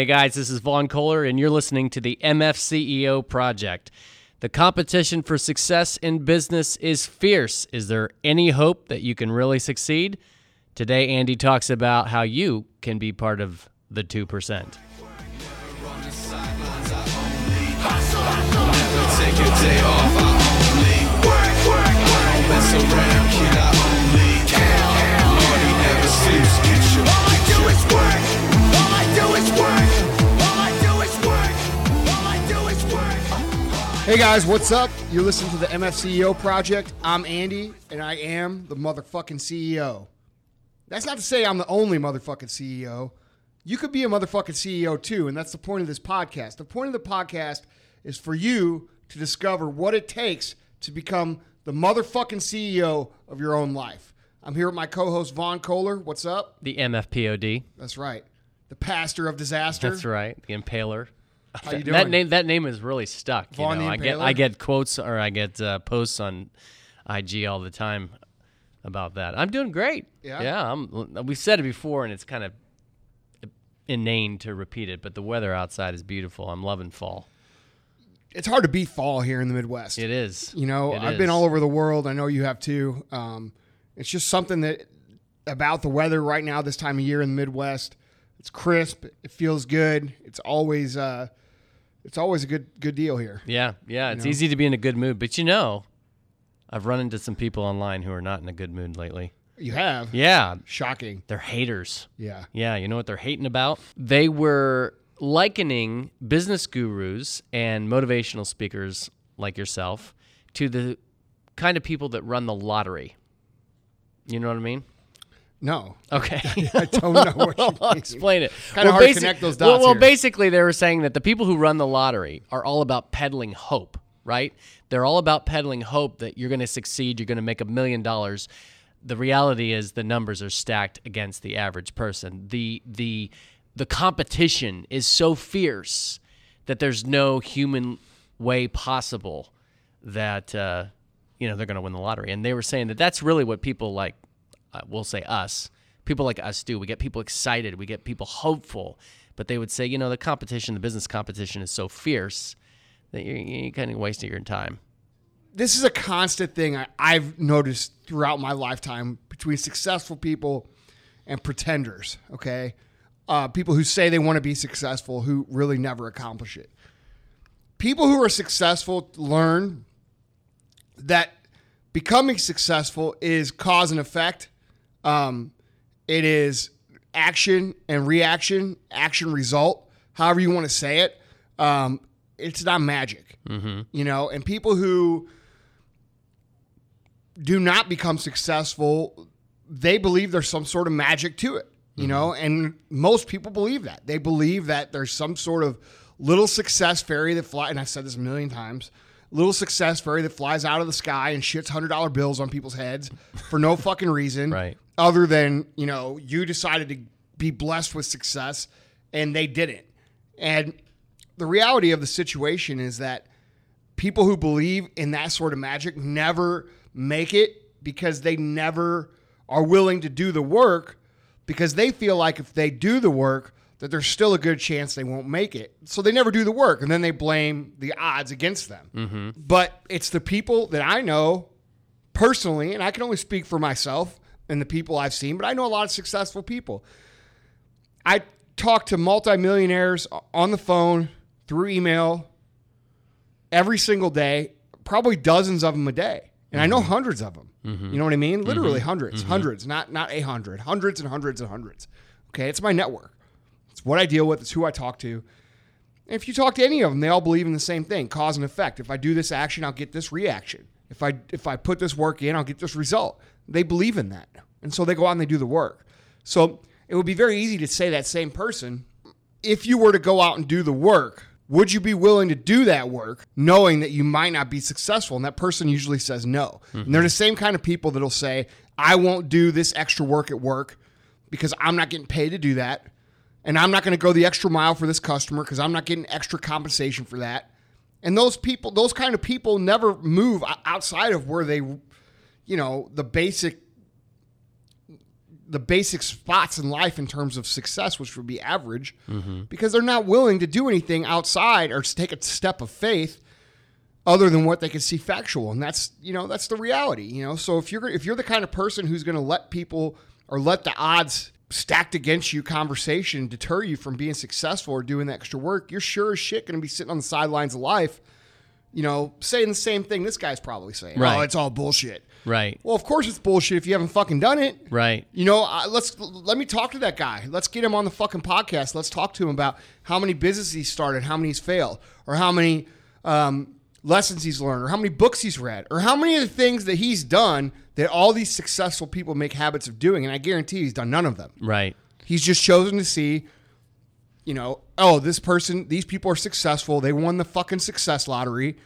Hey guys, this is Vaughn Kohler, and you're listening to the MFCEO Project. The competition for success in business is fierce. Is there any hope that you can really succeed? Today, Andy talks about how you can be part of the 2%. Take a day off, I Hey guys, what's up? You're listening to the MFCEO Project. I'm Andy, and I am the motherfucking CEO. That's not to say I'm the only motherfucking CEO. You could be a motherfucking CEO too, and that's the point of this podcast. The point of the podcast is for you to discover what it takes to become the motherfucking CEO of your own life. I'm here with my co-host Vaughn Kohler. What's up? The MFPOD. That's right. The pastor of disaster. That's right. The Impaler. How you That name that name is really stuck. You Vaughn know, I get I get quotes or I get uh, posts on IG all the time about that. I'm doing great. Yeah? Yeah. I'm, we've said it before, and it's kind of inane to repeat it, but the weather outside is beautiful. I'm loving fall. It's hard to beat fall here in the Midwest. It is. You know, It I've been all over the world. I know you have too. Um, it's just something that about the weather right now, this time of year in the Midwest. It's crisp. It feels good. It's always, uh, it's always a good good deal here. Yeah, yeah. It's know? easy to be in a good mood, but you know, I've run into some people online who are not in a good mood lately. You have, Yeah, shocking. they're haters. Yeah, Yeah, you know what they're hating about? They were likening business gurus and motivational speakers like yourself to the kind of people that run the lottery. You know what I mean? No, Okay. I don't know what you I'll mean. explain it. Kinda hard to connect those well, dots well, here. basically, they were saying that the people who run the lottery are all about peddling hope, right? They're all about peddling hope that you're going to succeed, you're going to make a million dollars. The reality is the numbers are stacked against the average person. The the the competition is so fierce that there's no human way possible that uh, you know they're going to win the lottery. And they were saying that that's really what people like. Uh, we'll say us. People like us do. We get people excited. We get people hopeful. But they would say, you know, the competition, the business competition, is so fierce that you're, you're kind of wasting your time. this is a constant thing I, I've noticed throughout my lifetime between successful people and pretenders. Okay, uh, people who say they want to be successful who really never accomplish it. People who are successful learn that becoming successful is cause and effect. Um, it is action and reaction, action result, however you want to say it. Um, it's not magic, you know. And people who do not become successful, they believe there's some sort of magic to it, you know. And most people believe that they believe that there's some sort of little success fairy that fly. And I've said this a million times. Little success fairy that flies out of the sky and shits hundred dollar bills on people's heads for no fucking reason, Right. Other than you know you decided to be blessed with success and they didn't. And the reality of the situation is that people who believe in that sort of magic never make it because they never are willing to do the work because they feel like if they do the work that there's still a good chance they won't make it. So they never do the work and then they blame the odds against them. Mm-hmm. But it's the people that I know personally and I can only speak for myself and the people I've seen, but I know a lot of successful people. I talk to multimillionaires on the phone, through email, every single day, probably dozens of them a day. And I know mm-hmm. hundreds of them. Mm-hmm. You know what I mean? Mm-hmm. Literally 100s hundreds, not not a hundred, hundreds and hundreds and hundreds. Okay, it's my network. It's what I deal with. It's who I talk to. And if you talk to any of them, they all believe in the same thing: cause and effect. If I do this action, I'll get this reaction. If I if I put this work in, I'll get this result. They believe in that, and so they go out and they do the work. So it would be very easy to say that same person, if you were to go out and do the work, would you be willing to do that work knowing that you might not be successful? And that person usually says no. And they're the same kind of people that'll say, I won't do this extra work at work because I'm not getting paid to do that. And I'm not going to go the extra mile for this customer because I'm not getting extra compensation for that. And those people, those kind of people never move outside of where they, you know, the basic the basic spots in life in terms of success, which would be average, because they're not willing to do anything outside or to take a step of faith other than what they can see factual. And that's you know that's the reality you know? So if you're if you're the kind of person who's going to let people or let the odds stacked against you conversation deter you from being successful or doing the extra work you're sure as shit going to be sitting on the sidelines of life you know saying the same thing this guy's probably saying. Oh it's all bullshit Right. well of course it's bullshit if you haven't fucking done it Right. you know, I, let's let me talk to that guy. Let's get him on the fucking podcast. Let's talk to him about how many businesses he's started, how many he's failed, or how many um, lessons he's learned, or how many books he's read, or how many of the things that he's done that all these successful people make habits of doing. And I guarantee he's done none of them. Right. He's just chosen to see, you know, oh, this person, these people are successful. They won the fucking success lottery.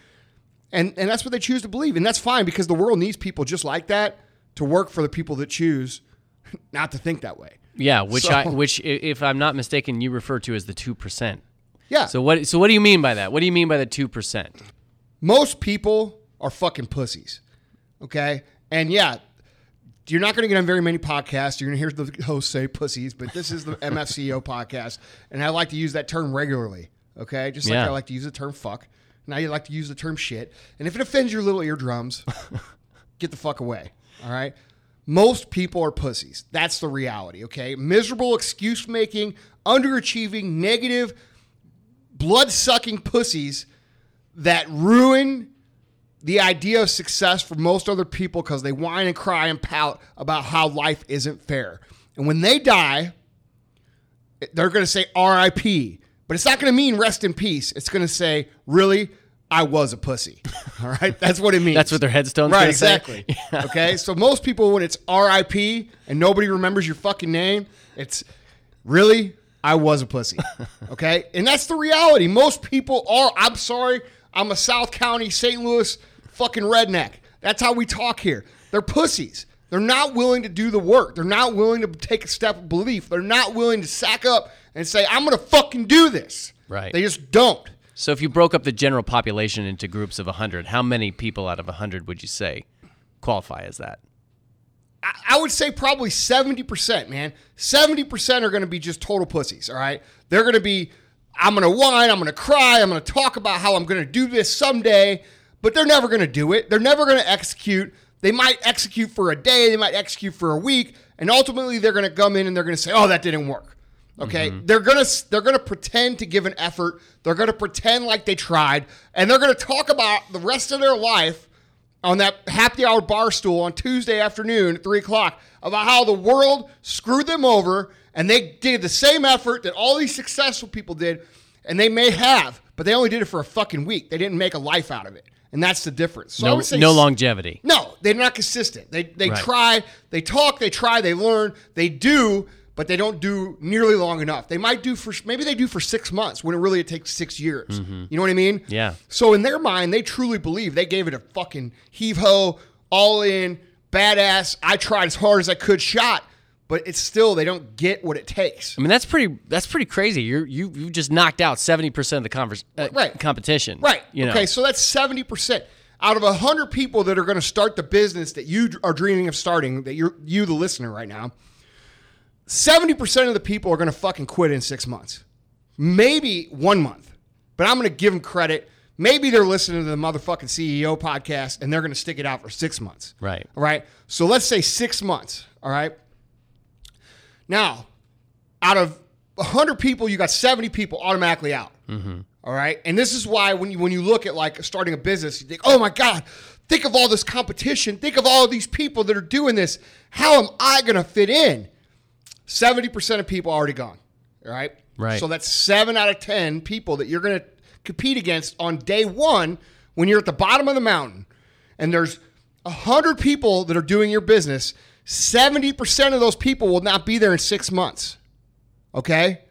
And, and that's what they choose to believe. And that's fine because the world needs people just like that to work for the people that choose not to think that way. Yeah, which So- I which if I'm not mistaken, you refer to as the two percent. Yeah. So what so what do you mean by that? What do you mean by the two percent? most people are fucking pussies. Okay? And yeah, you're not going to get on very many podcasts. You're going to hear the host say pussies, but this is the MFCEO podcast. And I like to use that term regularly. Okay? Just like Yeah. I like to use the term fuck. Now you like to use the term shit. And if it offends your little eardrums, get the fuck away. All right? Most people are pussies. That's the reality. Okay? Miserable, excuse making, underachieving, negative, blood sucking pussies that ruin the idea of success for most other people because they whine and cry and pout about how life isn't fair. And when they die, they're going to say RIP, but it's not going to mean rest in peace. It's going to say, really, I was a pussy. All right. That's what it means. That's what their headstone's Right, exactly. Okay. So most people, when it's RIP and nobody remembers your fucking name, it's really, I was a pussy. Okay. And that's the reality. Most people are, I'm sorry, I'm a South County, St. Louis fucking redneck. That's how we talk here. They're pussies. They're not willing to do the work. They're not willing to take a step of belief. They're not willing to sack up and say, I'm going to fucking do this. Right. They just don't. So if you broke up the general population into groups of 100, how many people out of 100 would you say qualify as that? I- would say probably 70%, man. 70% are going to be just total pussies, all right? They're going to be, I'm going to whine, I'm going to cry, I'm going to talk about how I'm going to do this someday, but they're never going to do it. They're never going to execute. They might execute for a day, they might execute for a week, and ultimately they're going to come in and they're going to say, "Oh, that didn't work." Okay? Mm-hmm. They're going to they're to pretend to give an effort. They're going to pretend like they tried, and they're going to talk about the rest of their life on that happy hour bar stool on Tuesday afternoon at three o'clock about how the world screwed them over and they did the same effort that all these successful people did, and they may have, but they only did it for a fucking week. They didn't make a life out of it. And that's the difference. So No, say no longevity. No, they're not consistent. They they Right. try, they talk, they try, they learn, they do, but they don't do nearly long enough. They might do for maybe they do for six months when it really it takes six years. You know what I mean? Yeah. So in their mind, they truly believe they gave it a fucking heave ho, all in, badass. I tried as hard as I could shot, but it's still they don't get what it takes. I mean, that's pretty. That's pretty crazy. You're you you just knocked out seventy percent of the convers- uh, Right. competition. Right. You know. Okay, so that's 70%. Out of 100 people that are going to start the business that you are dreaming of starting, that you're you the listener right now, 70% of the people are going to fucking quit in 6 months. Maybe 1 month. But I'm going to give them credit. Maybe they're listening to the motherfucking CEO podcast and they're going to stick it out for 6 months. Right. All right. So let's say 6 months, all right? Now, out of 100 people, you got 70 people automatically out. Mm-hmm. All right. And this is why when you when you look at like starting a business, you think, oh my God, think of all this competition. Think of all these people that are doing this. How am I gonna fit in? 70% of people already gone. All right. Right. So that's seven out of 10 people that you're gonna compete against on day one when you're at the bottom of the mountain. And there's 100 people that are doing your business. 70% of those people will not be there in six months. Okay?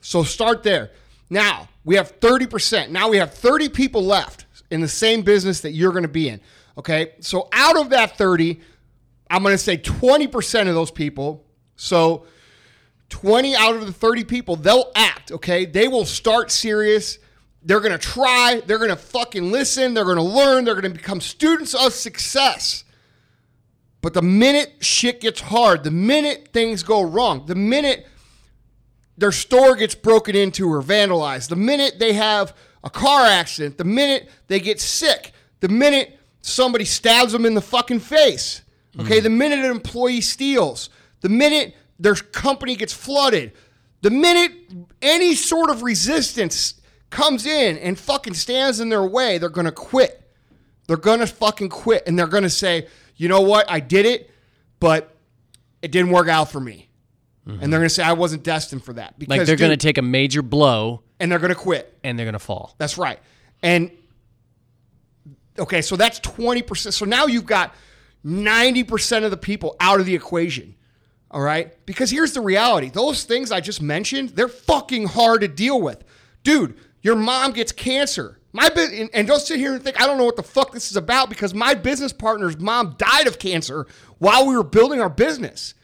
So start there. Now, we have 30%. Now we have 30 people left in the same business that you're going to be in. Okay? So out of that 30, I'm going to say 20% of those people. So 20 out of the 30 people, they'll act, okay? They will start serious. They're going to try. They're going to fucking listen. They're going to learn. They're going to become students of success. But the minute shit gets hard, the minute things go wrong, the minute their store gets broken into or vandalized, the minute they have a car accident, the minute they get sick, the minute somebody stabs them in the fucking face, okay, mm. the minute an employee steals, the minute their company gets flooded, the minute any sort of resistance comes in and fucking stands in their way, they're gonna quit. They're gonna fucking quit and they're gonna say, you know what, I did it, but it didn't work out for me. And they're gonna say I wasn't destined for that. Because Like they're going to take a major blow and they're gonna quit. and they're to fall. That's right. And okay, so that's 20%. So now you've got 90% of the people out of the equation. All right? Because here's the reality. Those things I just mentioned, they're fucking hard to deal with. Dude, your mom gets cancer. My bu- and, don't sit here and think I don't know what the fuck this is about because my business partner's mom died of cancer while we were building our business.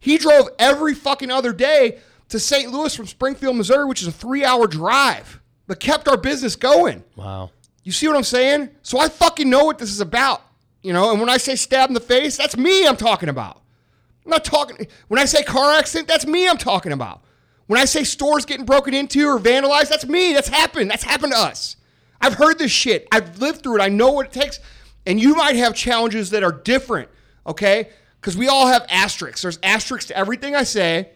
He drove every fucking other day to St. Louis from Springfield, Missouri, which is a three hour drive, but kept our business going. Wow. You see what I'm saying? So I fucking know what this is about. You know, and when I say stab in the face, that's me I'm talking about. I'm not talking when I say car accident, that's me I'm talking about. When I say stores getting broken into or vandalized, that's me. That's happened. That's happened to us. I've heard this shit. I've lived through it. I know what it takes. And you might have challenges that are different, okay? Because we all have asterisks. There's asterisks to everything I say.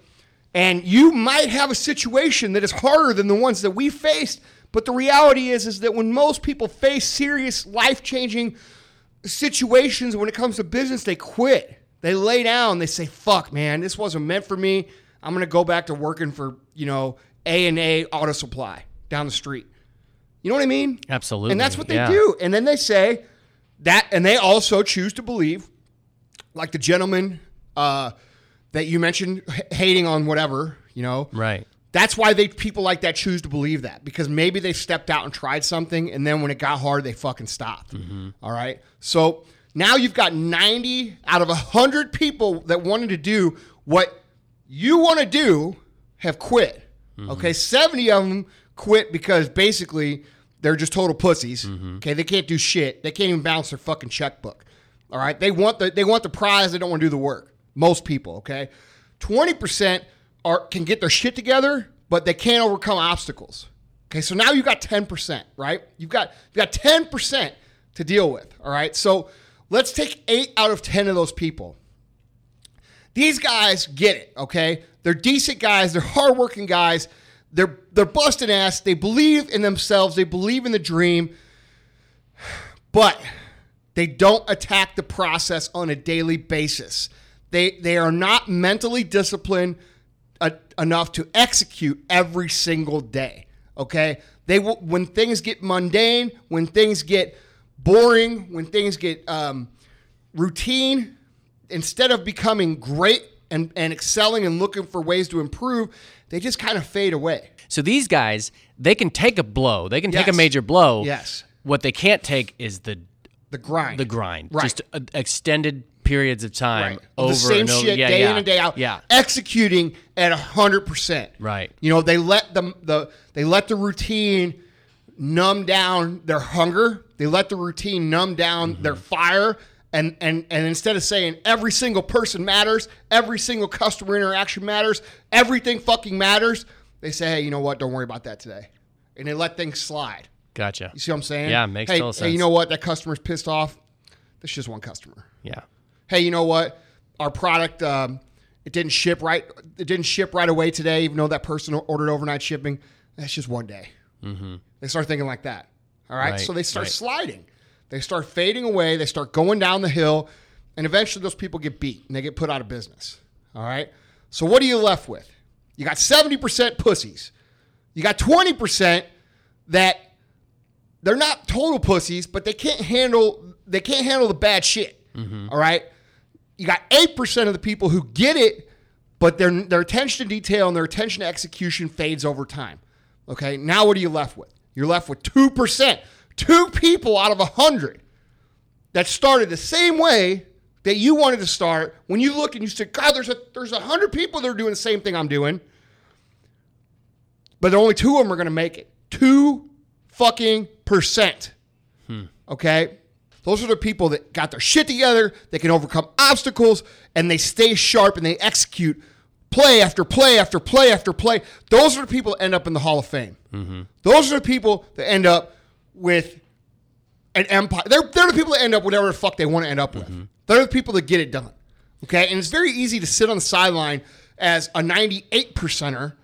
And you might have a situation that is harder than the ones that we faced. But the reality is, is that when most people face serious life-changing situations when it comes to business, they quit. They lay down. They say, "Fuck, man, this wasn't meant for me. I'm gonna go back to working for you know A and A Auto Supply down the street." You know what I mean? Absolutely. And that's what they yeah. do. And then they say that, and they also choose to believe, like the gentleman uh, that you mentioned, h- hating on whatever, you know. Right. That's why they people like that choose to believe that because maybe they stepped out and tried something, and then when it got hard, they fucking stopped. All right. So now you've got 90 out of 100 people that wanted to do what you want to do have quit. Mm-hmm. Okay. 70 of them quit because basically they're just total pussies. Mm-hmm. Okay. They can't do shit. They can't even balance their fucking checkbook. All right. They want the they want the prize. They don't want to do the work. Most people. Okay. 20% are can get their shit together, but they can't overcome obstacles. Okay, so now you've got 10%, right? You've got you've got 10% to deal with. All right. So let's take eight out of 10 of those people. These guys get it, okay? They're decent guys, they're hardworking guys, they're they're busting ass, they believe in themselves, they believe in the dream, but they don't attack the process on a daily basis. They they are not mentally disciplined enough to execute every single day. Okay, they will when things get mundane, when things get boring, when things get um, routine, instead of becoming great and, and excelling and looking for ways to improve, they just kind of fade away. So these guys, they can take a blow. They can take a major blow. Yes. What they can't take is the The grind. the grind. Right. Just uh, extended periods of time Right. over the same and over. shit yeah, day yeah. in and day out. Yeah. Executing at hundred percent. Right. You know, they let them the they let the routine numb down their hunger. They let the routine numb down Mm-hmm. their fire. And, and and instead of saying every single person matters, every single customer interaction matters, everything fucking matters, they say, hey, you know what? Don't worry about that today, and they let things slide. Gotcha. You see what I'm saying? Yeah, makes hey, total Hey, you know what? That customer's pissed off. That's just one customer Yeah. hey, you know what? Our product um, it didn't ship right. It didn't ship right away today, even though that person ordered overnight shipping. That's just one day. Mm-hmm. They start thinking like that. All right, Right, so they start right. sliding. They start fading away. They start going down the hill, and eventually those people get beat and they get put out of business. All right. So what are you left with? You got seventy percent pussies. You got twenty percent that they're not total pussies, but they can't handle they can't handle the bad shit. Mm-hmm. All right. You got eight percent of the people who get it, but their their attention to detail and their attention to execution fades over time. Okay. Now what are you left with? You're left with two percent. Two people out of a hundred that started the same way that you wanted to start. When you look and you say, God, there's a there's a hundred people that are doing the same thing I'm doing but only two of them are going to make it. Two fucking percent. Hmm. Okay? Those are the people that got their shit together. They can overcome obstacles and they stay sharp and they execute play after play after play after play. Those are the people that end up in the Hall of Fame. Mm-hmm. Those are the people that end up with an empire. They're, they're the people that end up whatever the fuck they want to end up with. Mm-hmm. They're the people that get it done. Okay. And it's very easy to sit on the sideline as a 98 percenter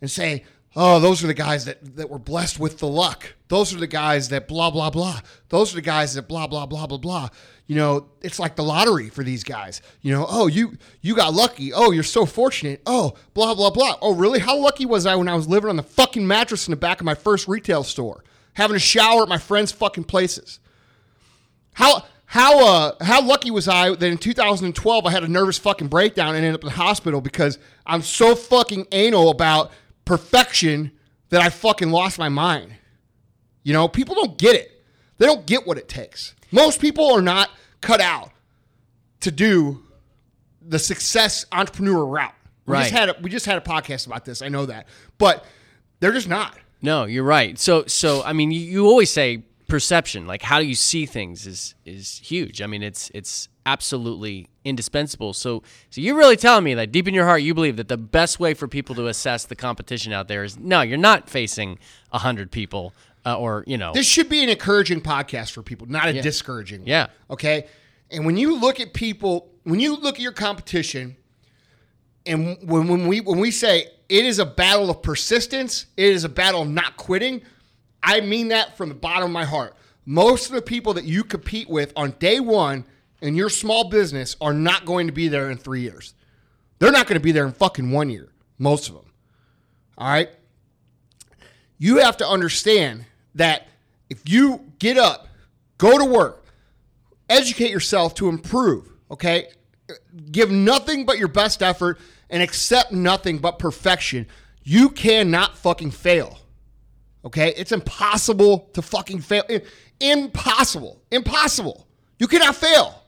and say, oh, those are the guys that, that were blessed with the luck. Those are the guys that blah, blah, blah. Those are the guys that blah, blah, blah, blah, blah. You know, it's like the lottery for these guys. You know, oh, you you got lucky. Oh, you're so fortunate. Oh, blah, blah, blah. Oh, really? How lucky was I when I was living on the fucking mattress in the back of my first retail store? Having a shower at my friends' fucking places. How how uh how lucky was I that in 2012 I had a nervous fucking breakdown and ended up in the hospital because I'm so fucking anal about perfection that I fucking lost my mind. You know, people don't get it. They don't get what it takes. Most people are not cut out to do the success entrepreneur route. We just Right. had a, we just had a podcast about this. I know that, but they're just not. No, you're right. So, so I mean, you, you always say perception, like how you see things, is is huge. I mean, it's it's absolutely indispensable. So, so you're really telling me that deep in your heart, you believe that the best way for people to assess the competition out there is no, you're not facing a hundred people, uh, or you know, This should be an encouraging podcast for people, not a discouraging. one, Yeah. Okay. And when you look at people, when you look at your competition, and when, when we when we say it is a battle of persistence, it is a battle of not quitting. I mean that from the bottom of my heart. Most of the people that you compete with on day one in your small business are not going to be there in three years. They're not going to be there in fucking one year. Most of them. All right you have to understand that if you get up, go to work, educate yourself to improve, okay? Give nothing but your best effort and accept nothing but perfection. You cannot fucking fail. Okay? It's impossible to fucking fail. Impossible. Impossible. You cannot fail.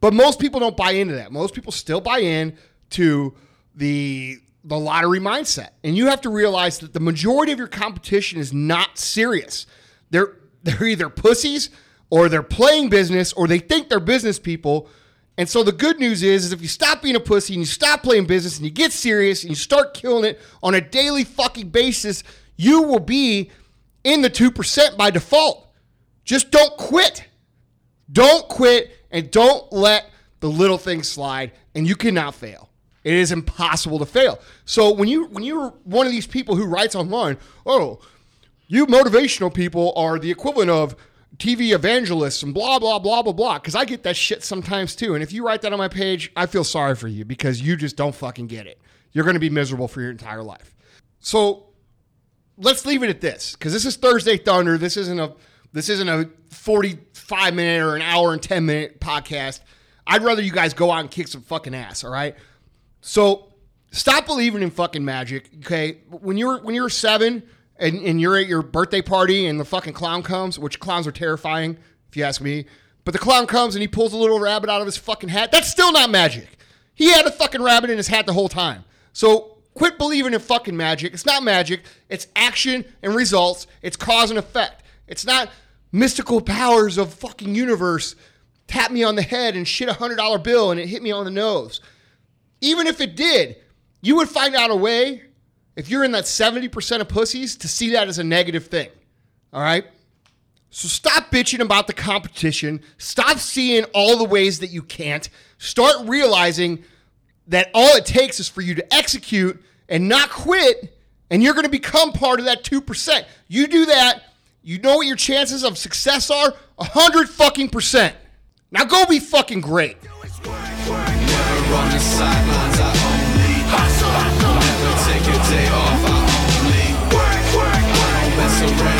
But most people don't buy into that. Most people still buy in to the the lottery mindset. And you have to realize that the majority of your competition is not serious. They're they're either pussies or they're playing business or they think they're business people. And so the good news is, is if you stop being a pussy and you stop playing business and you get serious and you start killing it on a daily fucking basis, you will be in the 2% by default. Just don't quit. Don't quit and don't let the little things slide and you cannot fail. It is impossible to fail. So when you when you're one of these people who writes online, oh, you motivational people are the equivalent of TV evangelists and blah blah blah blah blah cuz I get that shit sometimes too. And if you write that on my page, I feel sorry for you because you just don't fucking get it. You're going to be miserable for your entire life. So let's leave it at this because this is Thursday Thunder. This isn't a this isn't a 45 minute or an hour and 10 minute podcast. I'd rather you guys go out and kick some fucking ass, all right? So stop believing in fucking magic, okay? When you're when you're seven and, and you're at your birthday party and the fucking clown comes, which clowns are terrifying, if you ask me. But the clown comes and he pulls a little rabbit out of his fucking hat. That's still not magic. He had a fucking rabbit in his hat the whole time. So quit believing in fucking magic. It's not magic. It's action and results. It's cause and effect. It's not mystical powers of fucking universe. Tap me on the head and shit a hundred dollar bill and it hit me on the nose. Even if it did, you would find out a way, if you're in that 70% of pussies, to see that as a negative thing. All right? So stop bitching about the competition. Stop seeing all the ways that you can't. Start realizing that all it takes is for you to execute and not quit, and you're going to become part of that 2%. You do that, you know what your chances of success are? 100 fucking percent. Now go be fucking great. right